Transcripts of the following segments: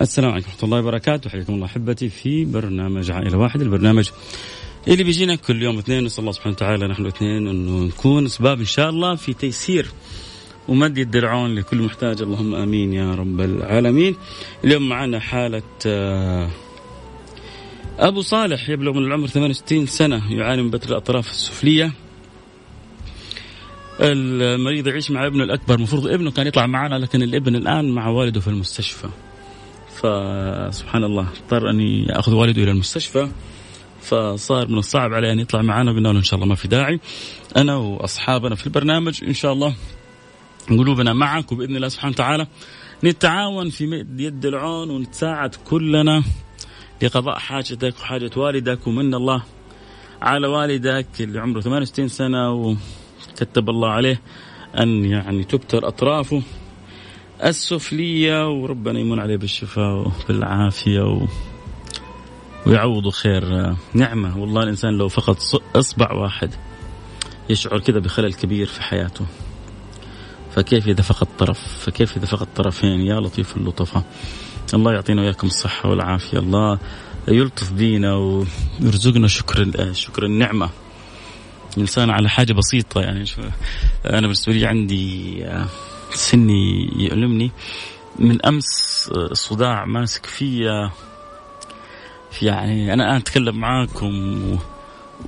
السلام عليكم ورحمة الله وبركاته حياكم الله أحبتي في برنامج عائلة واحد البرنامج اللي بيجينا كل يوم اثنين نسأل الله سبحانه وتعالى نحن الاثنين أنه نكون أسباب إن شاء الله في تيسير ومد العون لكل محتاج اللهم آمين يا رب العالمين. اليوم معنا حالة آه، أبو صالح يبلغ من العمر 68 سنة يعاني من بتر الأطراف السفلية. المريض يعيش مع ابنه الأكبر المفروض ابنه كان يطلع معنا لكن الابن الآن مع والده في المستشفى. فسبحان الله اضطر ان ياخذ والده إلى المستشفى فصار من الصعب عليه أن يطلع معنا قلنا له إن شاء الله ما في داعي. أنا وأصحابنا في البرنامج إن شاء الله قلوبنا معك وبإذن الله سبحانه وتعالى نتعاون في يد العون ونتساعد كلنا لقضاء حاجتك وحاجة والدك ومن الله على والدك اللي عمره 68 سنة وكتب الله عليه أن يعني تبتر أطرافه. السفلية وربنا يمن عليه بالشفاء وبالعافية و... ويعوضه خير نعمة. والله الإنسان لو فقد إصبع واحد يشعر كذا بخلل كبير في حياته. فكيف إذا فقد طرف؟ فكيف إذا فقد طرفين؟ يا لطيف اللطفاء. الله يعطينا وإياكم الصحة والعافية. الله يلطف بينا ويرزقنا شكر شكر النعمة. الإنسان على حاجة بسيطة يعني أنا بالنسبة لي عندي سني يؤلمني من أمس صداع ماسك فيا. يعني أنا الآن أتكلم معاكم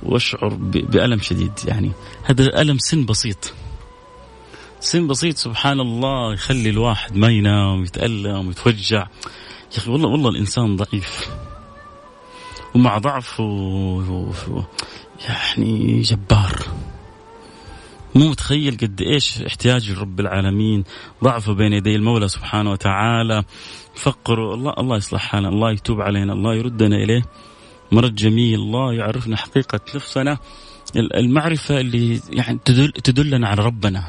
وأشعر بألم شديد. يعني هذا ألم سن بسيط. سن بسيط سبحان الله يخلي الواحد ما ينام ويتألم ويتوجع يا أخي والله والله الإنسان ضعيف. ومع ضعفه يعني جبار. مو متخيل قد إيش احتياج رب العالمين. ضعفه بين يدي المولى سبحانه وتعالى. فقره الله الله يصلح حالنا الله يتوب علينا الله يردنا إليه. مرض جميل الله يعرفنا حقيقة نفسنا المعرفة اللي يعني تدل تدلنا على ربنا.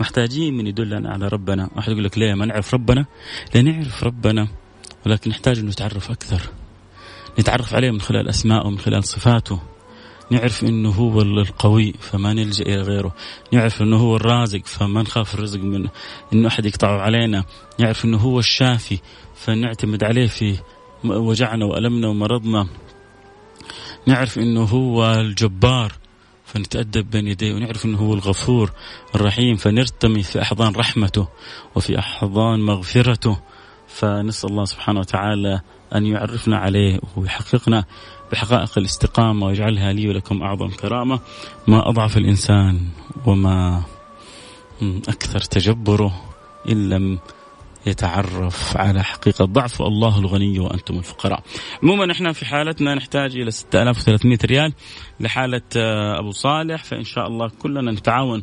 محتاجين من يدلنا على ربنا. واحد يقول لك ليه ما نعرف ربنا؟ لا نعرف ربنا ولكن نحتاج أن نتعرف أكثر. نتعرف عليه من خلال أسمائه من خلال صفاته. نعرف إنه هو القوي فما نلجأ إلى غيره، نعرف إنه هو الرازق فما نخاف الرزق منه، انه أحد يقطعه علينا، نعرف إنه هو الشافي فنعتمد عليه في وجعنا وألمنا ومرضنا. نعرف إنه هو الجبار فنتأدب بين يديه. ونعرف أنه هو الغفور الرحيم فنرتمي في أحضان رحمته وفي أحضان مغفرته. فنسأل الله سبحانه وتعالى أن يعرفنا عليه ويحققنا. بحقائق الاستقامة ويجعلها لي ولكم أعظم كرامة. ما أضعف الإنسان وما أكثر تجبره إن لم يتعرف على حقيقة. ضعف الله الغني وأنتم الفقراء. عموما إحنا في حالتنا نحتاج إلى 6300 ريال لحالة آه، أبو صالح فإن شاء الله كلنا نتعاون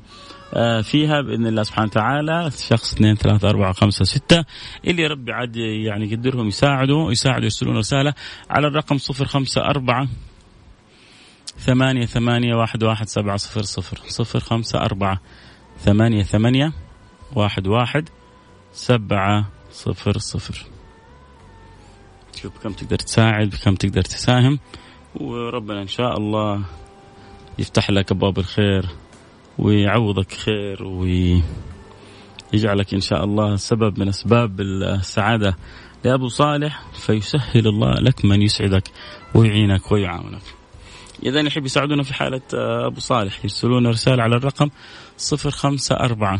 فيها بإذن الله سبحانه وتعالى. شخص اثنين ثلاثة أربعة خمسة ستة. اللي ربي عاد يعني يقدرهم يساعدوا يساعدوا يرسلون رسالة على الرقم صفر خمسة أربعة ثمانية ثمانية واحد واحد سبعة صفر صفر. صفر خمسة أربعة ثمانية ثمانية واحد واحد سبعة صفر صفر. شوف كم تقدر تساعد بكم تقدر تساهم. وربنا إن شاء الله يفتح لك أبواب الخير. ويعوضك خير ويجعلك إن شاء الله سبب من أسباب السعادة لأبو صالح فيسهل الله لك من يسعدك ويعينك ويعاونك. إذا يحب يساعدونا في حالة أبو صالح يرسلون رسالة على الرقم صفر خمسة أربعة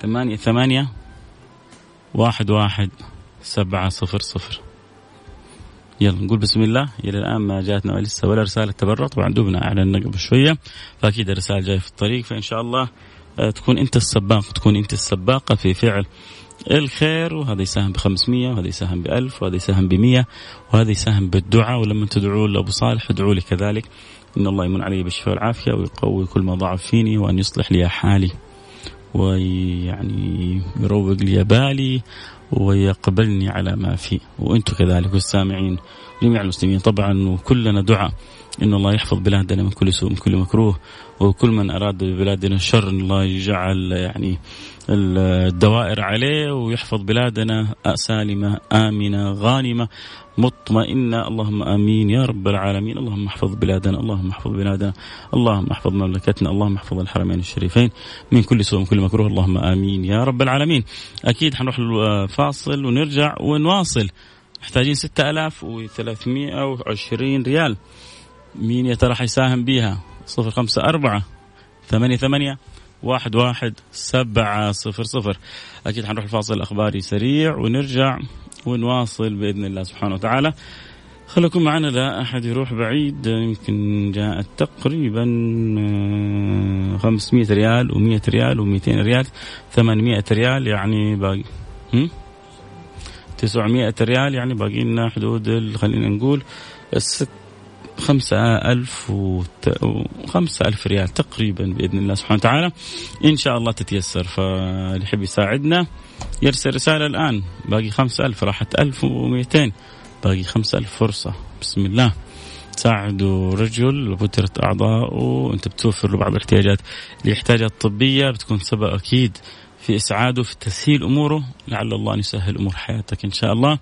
ثمانية ثمانية واحد واحد سبعة صفر صفر. يلا نقول بسم الله. إلى الآن ما جاتنا لسه ولا رسالة تبرع طبعا دوبنا اعلنا قبل شوية. فأكيد الرسائل جاية في الطريق. فإن شاء الله آه، تكون أنت السباق تكون أنت السباقة في فعل الخير. وهذا يساهم ب 500 وهذا يساهم ب 1000 وهذا يساهم ب 100 وهذا يساهم بالدعاء. ولما تدعون لأبو صالح ادعوا لي كذلك. إن الله يمن علي بالشفاء والعافية ويقوي كل ما ضعف فيني وأن يصلح لي حالي ويعني يروق لي بالي ويقبلني على ما فيه وأنتم كذلك والسامعين جميع المسلمين. طبعا وكلنا دعاء. إن الله يحفظ بلادنا من كل سوء من كل مكروه. وكل من أراد ببلادنا الشر الله يجعل يعني الدوائر عليه ويحفظ بلادنا سالمة آمنة غانمة مطمئنة. اللهم آمين يا رب العالمين. اللهم احفظ بلادنا اللهم احفظ بلادنا اللهم احفظ مملكتنا اللهم احفظ الحرمين الشريفين من كل سوء من كل مكروه. اللهم آمين يا رب العالمين. أكيد حنروح الفاصل ونرجع ونواصل. محتاجين 6320 ريال. مين يا ترى حيساهم بيها؟ صفر خمسة أربعة ثمانية ثمانية واحد واحد سبعة صفر صفر. أكيد حنروح الفاصل الأخباري سريع ونرجع ونواصل بإذن الله سبحانه وتعالى. خليكم معنا لا أحد يروح بعيد. يمكن جاءت تقريبا 500 ريال و100 ريال و200 ريال 800 ريال يعني باقي. 900 ريال يعني باقي لنا حدود خلينا نقول خمسة ألف وخمسة ألف ريال تقريبا بإذن الله سبحانه وتعالى. إن شاء الله تتيسر. فاللي يحب يساعدنا يرسل رسالة الآن. باقي خمسة ألف راحت ألف ومئتين. باقي خمسة ألف فرصة. بسم الله. تساعدوا رجل بترة أعضاء. وأنت بتوفر له بعض الاحتياجات. اللي يحتاجها الطبية بتكون سبب أكيد في إسعاده في تسهيل أموره. لعل الله أن يسهل أمور حياتك إن شاء الله.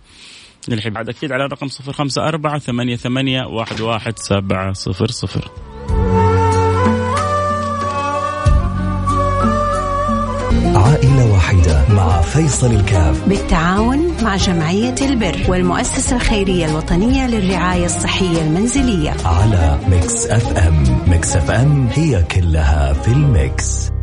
عاد أكيد على الرقم صفر خمسة أربعة ثمانية ثمانية واحد واحد سبعة صفر صفر. عائلة واحدة مع فيصل الكاف. بالتعاون مع جمعية البر والمؤسسة الخيرية الوطنية للرعاية الصحية المنزلية. على Mix FM. Mix FM هي كلها في ال mix.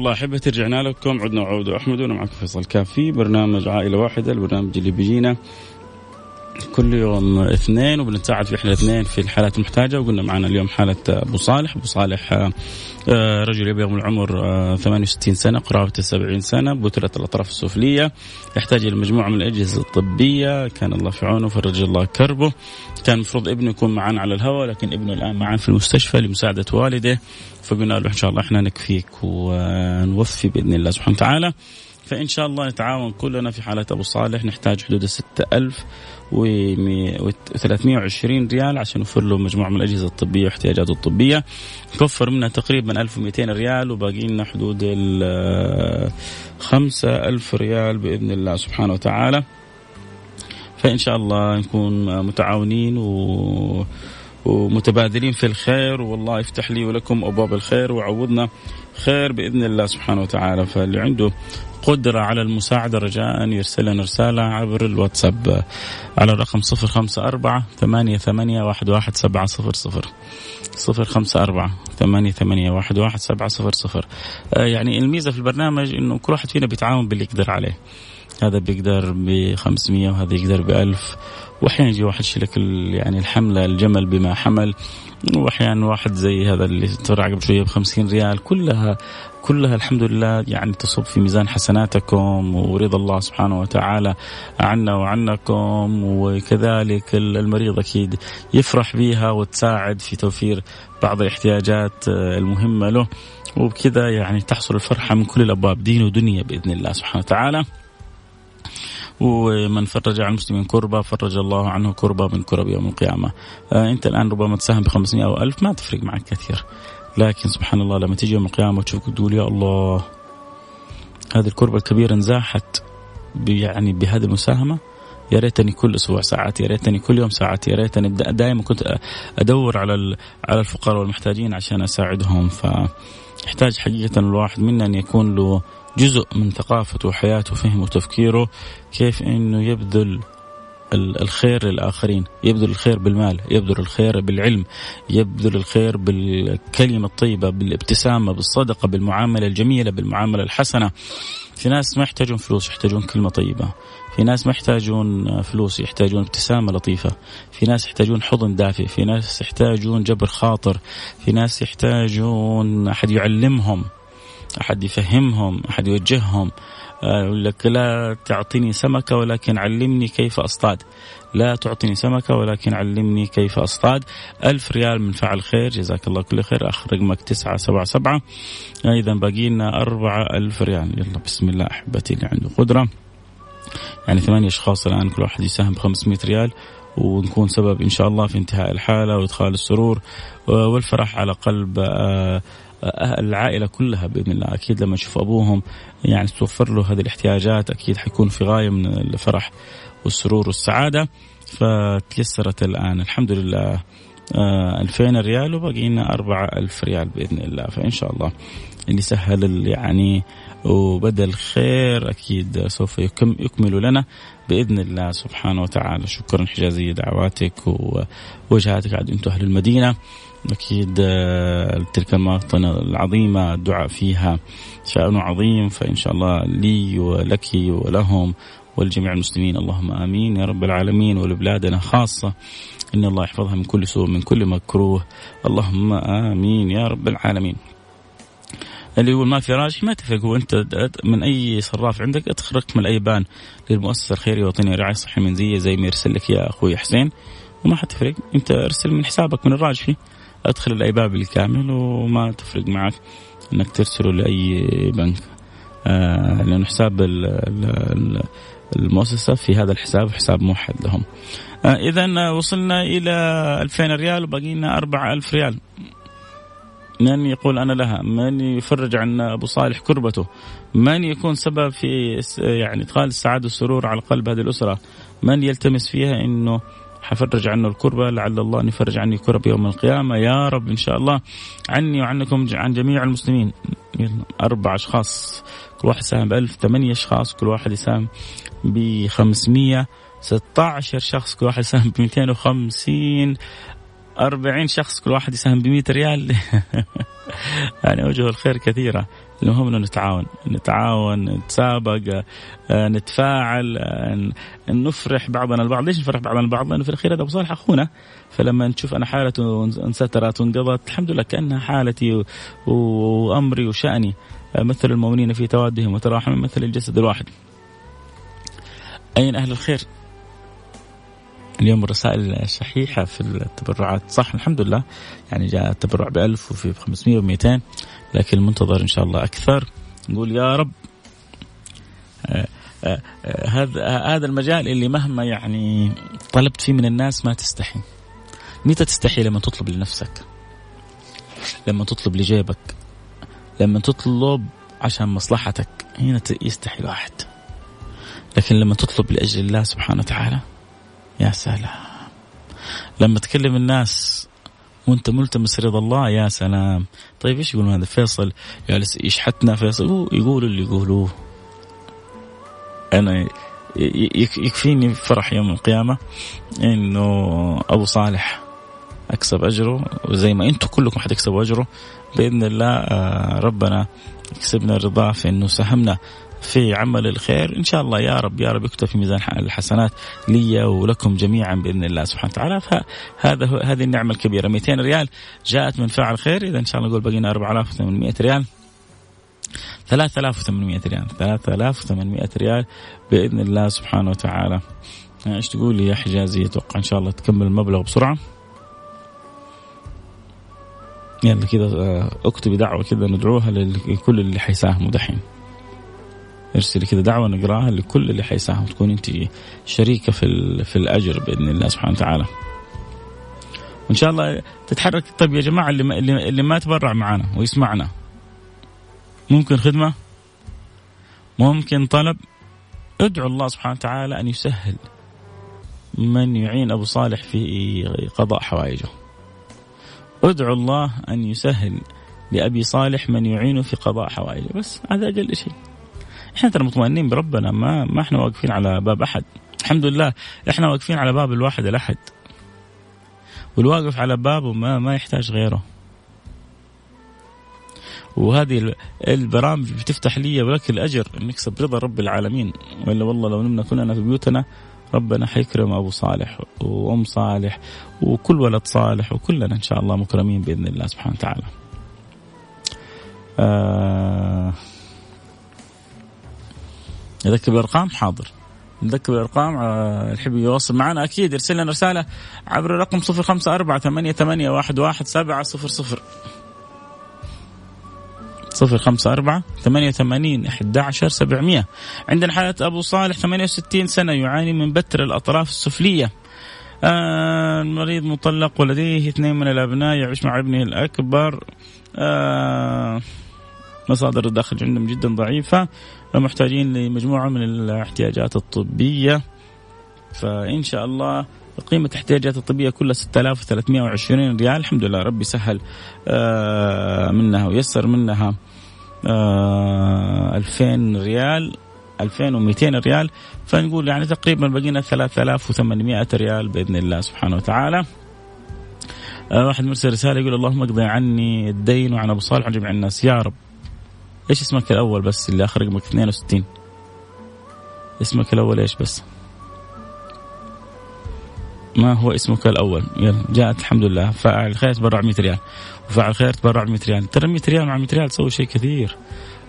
الله أحبتي رجعنا لكم. عدنا وعود أحمد وأنا معكم فيصل كافي. برنامج عائلة واحدة البرنامج اللي بيجينا كل يوم اثنين وبنتساعد في إحنا الاثنين في الحالات المحتاجة. وقلنا معنا اليوم حالة أبو صالح. أبو صالح آه، رجل يبلغ من العمر 68 آه، سنة قرابة 70 سنة بتله الأطراف السفلية. يحتاج إلى مجموعة من الأجهزة الطبية. كان الله في عونه فرج الله كربه. كان المفروض ابنه يكون معنا على الهواء لكن ابنه الآن معنا في المستشفى لمساعدة والده. فقلنا له إن شاء الله إحنا نكفيك ونوفي بإذن الله سبحانه وتعالى. فإن شاء الله نتعاون كلنا في حالة أبو صالح. نحتاج حدود 6000 و 320 ريال عشان نوفر له مجموعة من الأجهزة الطبية واحتياجاته الطبية. نوفر منها تقريبا 1200 ريال وباقي لنا حدود ال 5000 ريال بإذن الله سبحانه وتعالى. فإن شاء الله نكون متعاونين و ومتبادلين في الخير. والله يفتح لي ولكم أبواب الخير ويعوضنا خير بإذن الله سبحانه وتعالى. فاللي عنده قدرة على المساعدة رجاء يرسل لنا رسالة عبر الواتساب على الرقم صفر خمسة أربعة ثمانية ثمانية واحد واحد سبعة صفر صفر. صفر خمسة أربعة ثمانية ثمانية واحد واحد سبعة صفر صفر. آه، يعني الميزة في البرنامج إنه كل واحد فينا بيتعاون باللي يقدر عليه. هذا بيقدر ب 500 وهذا يقدر ب 1000 وأحيانا يجي واحد يشيلك يعني الحملة الجمل بما حمل. وأحيانا واحد زي هذا اللي تبرع قبل شوية ب 50 ريال كلها كلها الحمد لله يعني تصب في ميزان حسناتكم ورضا الله سبحانه وتعالى عنا وعنكم وكذلك المريض أكيد يفرح بها وتساعد في توفير بعض الاحتياجات المهمة له وبكذا يعني تحصل الفرحة من كل الأبواب دين ودنيا بإذن الله سبحانه وتعالى. ومن فرج عن المسلمين كربة فرج الله عنه كربة من كرب يوم القيامة. آه أنت الآن ربما تساهم ب 500 أو 1000 ما تفرق معك كثير. لكن سبحان الله لما تيجي يوم القيامة وتشوفك تقول يا الله هذه الكربة الكبيرة انزاحت يعني بهذه المساهمة يا ريتني كل أسبوع ساعات يا ريتني كل يوم ساعات يا ريتني دائما كنت أدور على على الفقراء والمحتاجين عشان أساعدهم. فيحتاج حقيقة الواحد منا أن يكون له جزء من ثقافته وحياته وفهمه وتفكيره كيف إنه يبذل الخير للآخرين يبذل الخير بالمال يبذل الخير بالعلم يبذل الخير بالكلمة الطيبة بالابتسامة بالصدقة بالمعاملة الجميلة بالمعاملة الحسنة. في ناس ما يحتاجون فلوس يحتاجون كلمة طيبة. في ناس ما يحتاجون فلوس يحتاجون ابتسامة لطيفة. في ناس يحتاجون حضن دافئ في ناس يحتاجون جبر خاطر في ناس يحتاجون أحد يعلمهم. أحد يفهمهم أحد يوجههم يقول لك لا تعطيني سمكة ولكن علمني كيف أصطاد. لا تعطيني سمكة ولكن علمني كيف أصطاد. ألف ريال من فعل خير جزاك الله كل خير. آخر رقمك تسعة سبعة سبعة. إذا باقي لنا أربعة ألف ريال. يلا بسم الله أحبتي اللي عنده قدرة. يعني ثمانية أشخاص الآن كل واحد يساهم ب 500 ريال. ونكون سبب إن شاء الله في انتهاء الحالة وإدخال السرور والفرح على قلب آه، العائلة كلها بإذن الله. أكيد لما يشوف أبوهم يعني توفر له هذه الاحتياجات أكيد حيكون في غاية من الفرح والسرور والسعادة. فتيسرت الآن. الحمد لله. 2000 آه، ريال وباقي لنا 4000 ريال بإذن الله. فإن شاء الله اللي سهل يعني وبدا الخير أكيد سوف يكمل لنا بإذن الله سبحانه وتعالى. شكرا حجازيه دعواتك ووجهاتك. عاد أنتم أهل المدينة. أكيد آه، تلك المواطن العظيمة الدعاء فيها شأن عظيم فإن شاء الله لي ولك ولهم ولجميع المسلمين. اللهم آمين يا رب العالمين ولبلادنا خاصة إن الله يحفظها من كل سوء من كل مكروه. اللهم آمين يا رب العالمين. اللي يقول ما في راجح ما تفرق هو أنت من أي صراف عندك ادخل رقم الايبان للمؤسسة الخيرية الوطنيه للرعايه الصحيه المنزليه زي ما يرسل لك يا أخوي حسين. وما حتفرق أنت ارسل من حسابك من الراجحي أدخل الأيباب بالكامل وما تفرق معك إنك ترسله لأي بنك آه لأنه حساب المؤسسة في هذا الحساب حساب موحد لهم. آه اذا وصلنا إلى 2000 ريال وباقي لنا 4000 ريال. من يقول أنا لها؟ من يفرج عن أبو صالح كربته؟ من يكون سبب في يعني إدخال السعادة والسرور على قلب هذه الأسرة؟ من يلتمس فيها إنه حفرج عنه الكربة لعل الله أن يفرج عني كرب يوم القيامة. يا رب إن شاء الله عني وعنكم عن جميع المسلمين. أربع أشخاص. كل واحد ساهم بألف ثمانية أشخاص. كل واحد يساهم بخمسمية 16 شخص. كل واحد يساهم ب 250 40 شخص. كل واحد يساهم ب 100 ريال. يعني وجه الخير كثيرة المهم إنه نتعاون نتعاون نتسابق آه، نتفاعل آه، نفرح بعضنا البعض. ليش نفرح بعضنا البعض؟ لأنه في الأخير هذا ابو صالح أخونا. فلما نشوف أنا حالته انسترت وانقضت الحمد لله كأنها حالتي وأمري وشأني آه، مثل المؤمنين في توادهم وتراحمهم مثل الجسد الواحد. أين أهل الخير؟ اليوم الرسائل شحيحة في التبرعات. صح الحمد لله. يعني جاء التبرع ب 1000 وفي 500 و200 لكن المنتظر إن شاء الله أكثر. نقول يا رب آه، آه، آه، هذا هذا المجال اللي مهما يعني طلبت فيه من الناس ما تستحي. متى تستحي لما تطلب لنفسك؟ لما تطلب لجيبك لما تطلب عشان مصلحتك هنا يستحي الواحد. لكن لما تطلب لأجل الله سبحانه وتعالى يا سلام. لما تكلم الناس وانت ملتمس رضا الله يا سلام. طيب إيش يقولون هذا؟ فيصل جالس يشحتنا فيصل يقولوا اللي يقولوه. أنا يكفيني فرح يوم القيامة إنه أبو صالح أكسب أجره وزي ما أنتم كلكم حتكسبوا أجره. بإذن الله آه، ربنا يكسبنا رضاه في إنه ساهمنا في عمل الخير. إن شاء الله يا رب يا رب يكتب في ميزان الحسنات لي ولكم جميعا بإذن الله سبحانه وتعالى. فهذا هذه النعمة الكبيرة. 200 ريال جاءت من فاعل خير. إذا إن شاء الله نقول بقينا 4800 ريال. 3800 ريال. 3800 ريال بإذن الله سبحانه وتعالى. إيش تقول يا حجازي؟ أتوقع إن شاء الله تكمل المبلغ بسرعة. يلا كذا آه، اكتبي دعوة كذا ندعوها لكل اللي حيساهموا دحين. ارسلي كذا دعوة نقراها لكل اللي حيساهم تكون انت شريكة في في الأجر بإذن الله سبحانه وتعالى. وإن شاء الله تتحرك. طيب يا جماعة اللي ما, اللي ما تبرع معنا ويسمعنا ممكن خدمة؟ ممكن طلب؟ ادعو الله سبحانه وتعالى أن يسهل من يعين أبو صالح في قضاء حوائجه. ادعو الله أن يسهل لأبي صالح من يعينه في قضاء حوائجه. بس هذا أقل شيء. إحنا ترى مطمئنين بربنا ما ما إحنا واقفين على باب أحد. الحمد لله إحنا واقفين على باب الواحد الأحد. والواقف على بابه ما ما يحتاج غيره. وهذه البرامج بتفتح لي ولك الأجر نكسب رضا رب العالمين. ولا والله لو نمنا كلنا في بيوتنا ربنا حيكرم أبو صالح وأم صالح وكل ولد صالح وكلنا إن شاء الله مكرمين بإذن الله سبحانه وتعالى. آه نذكر بالارقام حاضر. نذكر بالارقام آه، الحب يواصل معنا. أكيد يرسل لنا رسالة عبر الرقم 054 88 11 700 صفر خمسة أربعة ثمانية وثمانين أحد عشر سبعمية. عندنا حالة أبو صالح ثمانية وستين سنة يعاني من بتر الأطراف السفلية. آه المريض مطلق ولديه اثنين من الأبناء يعيش مع ابنه الأكبر. آه مصادر الدخل عندهم جدا ضعيفة. محتاجين لمجموعة من الاحتياجات الطبية فإن شاء الله قيمة الاحتياجات الطبية كلها 6320 ريال الحمد لله ربي سهل آه، منها ويسر منها 2000 آه، ريال 2200 ريال فنقول يعني تقريبا بقينا 3800 ريال بإذن الله سبحانه وتعالى. آه، واحد مرسل رسالة يقول اللهم اقضي عني الدين وعن أبو صالح وعن جميع الناس يا رب. إيش اسمك الأول بس اللي آخر رقمك؟ 62 اسمك الأول إيش بس؟ ما هو اسمك الأول؟ يلا جاءت الحمد لله. فاعل خير تبرع 100 ريال. وفاعل خير تبرع 100 ريال. ترى 100 ريال مع 100 ريال تسوي شيء كثير.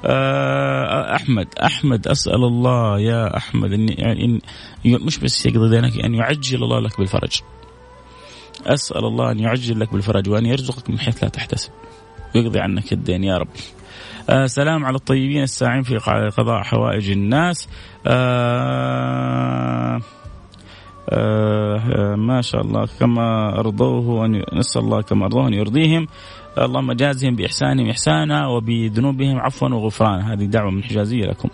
آه، أحمد أحمد أسأل الله يا أحمد ان يعني إن مش بس يقضي دينك ان يعجل الله لك بالفرج. أسأل الله أن يعجل لك بالفرج وأن يرزقك من حيث لا تحتسب. ويقضي عنك الدين يا رب. آه سلام على الطيبين الساعين في قضاء حوائج الناس. آه آه ما شاء الله كما أرضوه أن نسأل الله كما أرضوه أن يرضيهم. اللهم جازهم بإحسانهم إحسانا وبذنوبهم عفوا وغفرانا. هذه دعوة من حجازية لكم.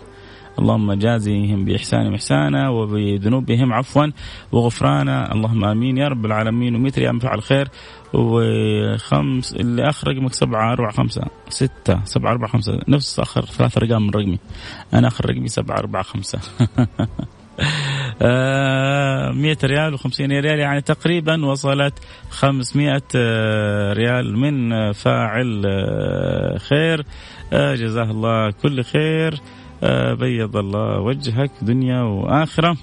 اللهم جازهم بإحسانهم إحسانا وبذنوبهم عفوا وغفرانا. اللهم آمين. يا رب العالمين. ومئة ريال فعل خير وخمس اللي آخر رقمك سبعة أربعة خمسة ستة سبعة أربعة خمسة. نفس آخر ثلاث أرقام من رقمي. أنا آخر رقمي سبعة أربعة خمسة. 100 آه، ريال و50 ريال يعني تقريبا وصلت 500 آه، ريال من فاعل آه، خير. جزاه الله كل خير. بيض الله وجهك دنيا وآخرة.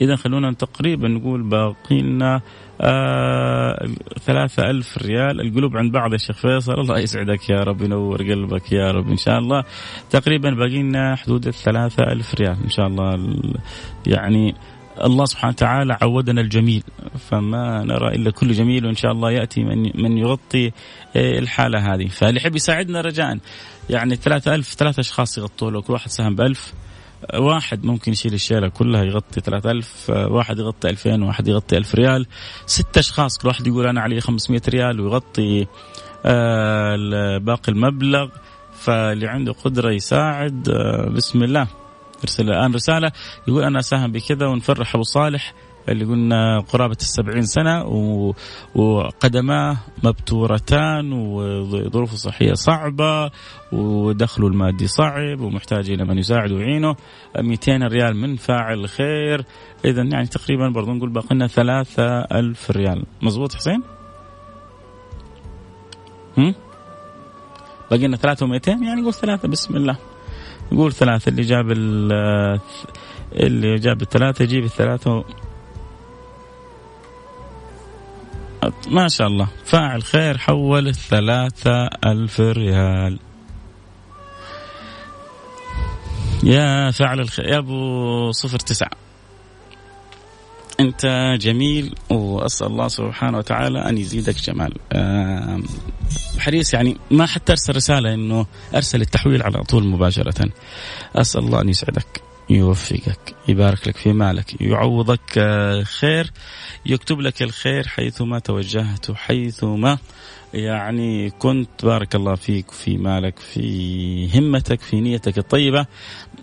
إذا خلونا تقريبا نقول باقي لنا آه ثلاثة ألف ريال. القلوب عند بعض يا شيخ فيصل. الله يسعدك يا رب ينور قلبك يا رب إن شاء الله. تقريبا باقي لنا حدود الثلاثة ألف ريال إن شاء الله. يعني الله سبحانه وتعالى عودنا الجميل. فما نرى إلا كل جميل وإن شاء الله يأتي من من يغطي آه، الحالة هذه. فاللي يحب يساعدنا رجاء. يعني ثلاثة ألف ثلاثة أشخاص يغطوا له كل واحد سهم بألف واحد ممكن يشيل الشيلة كلها يغطي 3000 واحد يغطي 2000 واحد يغطي 1000 ريال. ست أشخاص كل واحد يقول أنا علي 500 ريال ويغطي آه، باقي المبلغ. فاللي عنده قدرة يساعد آه، بسم الله. يرسل الآن رسالة يقول أنا ساهم بكذا ونفرح أبو صالح اللي قلنا قرابة السبعين سنة وقدماه مبتورتان وظروفه الصحية صعبة ودخله المادي صعب ومحتاج إلى من يساعد ويعينه. 200 ريال من فاعل خير. إذا يعني تقريبا برضو نقول باقي لنا 3000 ريال. مزبوط حسين؟ هم؟ باقي لنا 3200 يعني قول ثلاثة. بسم الله. قول ثلاثة اللي جاب اللي جاب الثلاثة يجيب الثلاثة ما شاء الله. فاعل خير حول ثلاثة ألف ريال. يا فاعل الخير يا أبو صفر تسعة. أنت جميل وأسأل الله سبحانه وتعالى أن يزيدك جمال. حريص يعني ما حتى أرسل رسالة أنه أرسل التحويل على طول مباشرة. أسأل الله أن يسعدك. يوفقك يبارك لك في مالك يعوضك آه، خير يكتب لك الخير حيثما توجهت حيثما يعني كنت. بارك الله فيك في مالك في همتك في نيتك الطيبة.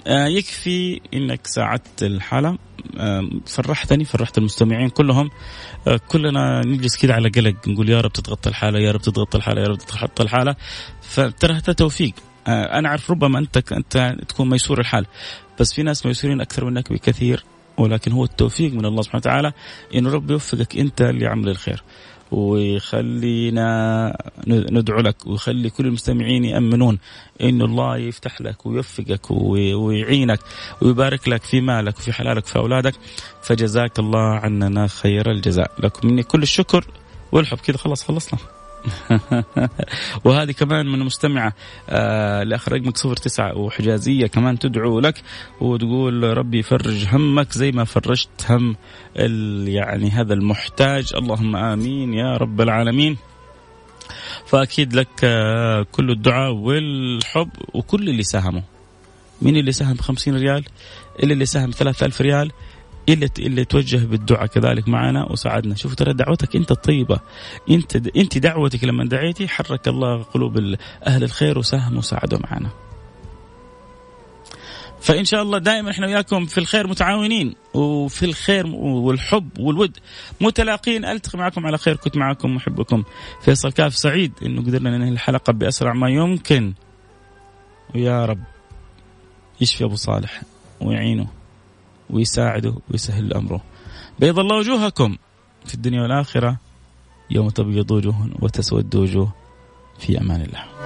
آه، يكفي إنك ساعدت الحالة. آه، فرحتني فرحت المستمعين كلهم. كلنا نجلس كذا على قلق نقول يا رب تتغطى الحالة يا رب تتغطى الحالة يا رب تتغطى الحالة. فترى هذا توفيق أنا أعرف ربما أنت أنت تكون ميسور الحال. بس في ناس ميسورين أكثر منك بكثير ولكن هو التوفيق من الله سبحانه وتعالى انه رب يوفقك أنت لعمل الخير. ويخلينا ندعو لك ويخلي كل المستمعين يأمنون إن الله يفتح لك ويوفقك ويعينك ويبارك لك في مالك وفي حلالك وفي أولادك. فجزاك الله عننا خير الجزاء. لكم مني كل الشكر والحب. كذا خلاص خلصنا. وهذه كمان من مستمعة آه لأخ رقمك صفر تسعة وحجازية كمان تدعو لك وتقول ربي فرج همك زي ما فرجت هم يعني هذا المحتاج. اللهم آمين يا رب العالمين. فأكيد لك آه كل الدعاء والحب وكل اللي ساهموا مين اللي ساهم بخمسين ريال؟ اللي اللي ساهم ثلاثة ألف ريال. اللي اللي توجه بالدعاء كذلك معنا وساعدنا. شوف ترى دعوتك انت الطيبة. انت انت دعوتك لما دعيتي. حرك الله قلوب أهل الخير وساهموا وساعدوا معنا. فإن شاء الله دائما إحنا وياكم في الخير متعاونين وفي الخير والحب والود متلاقين. ألتقي معكم على خير. كنت معكم محبكم فيصل كاف سعيد. إنه قدرنا ننهي الحلقة بأسرع ما يمكن. ويا رب يشفي أبو صالح ويعينه. ويساعده ويسهل أمره. بيض الله وجوهكم في الدنيا والآخرة. يوم تبيض وجوه وتسود وجوه. في أمان الله.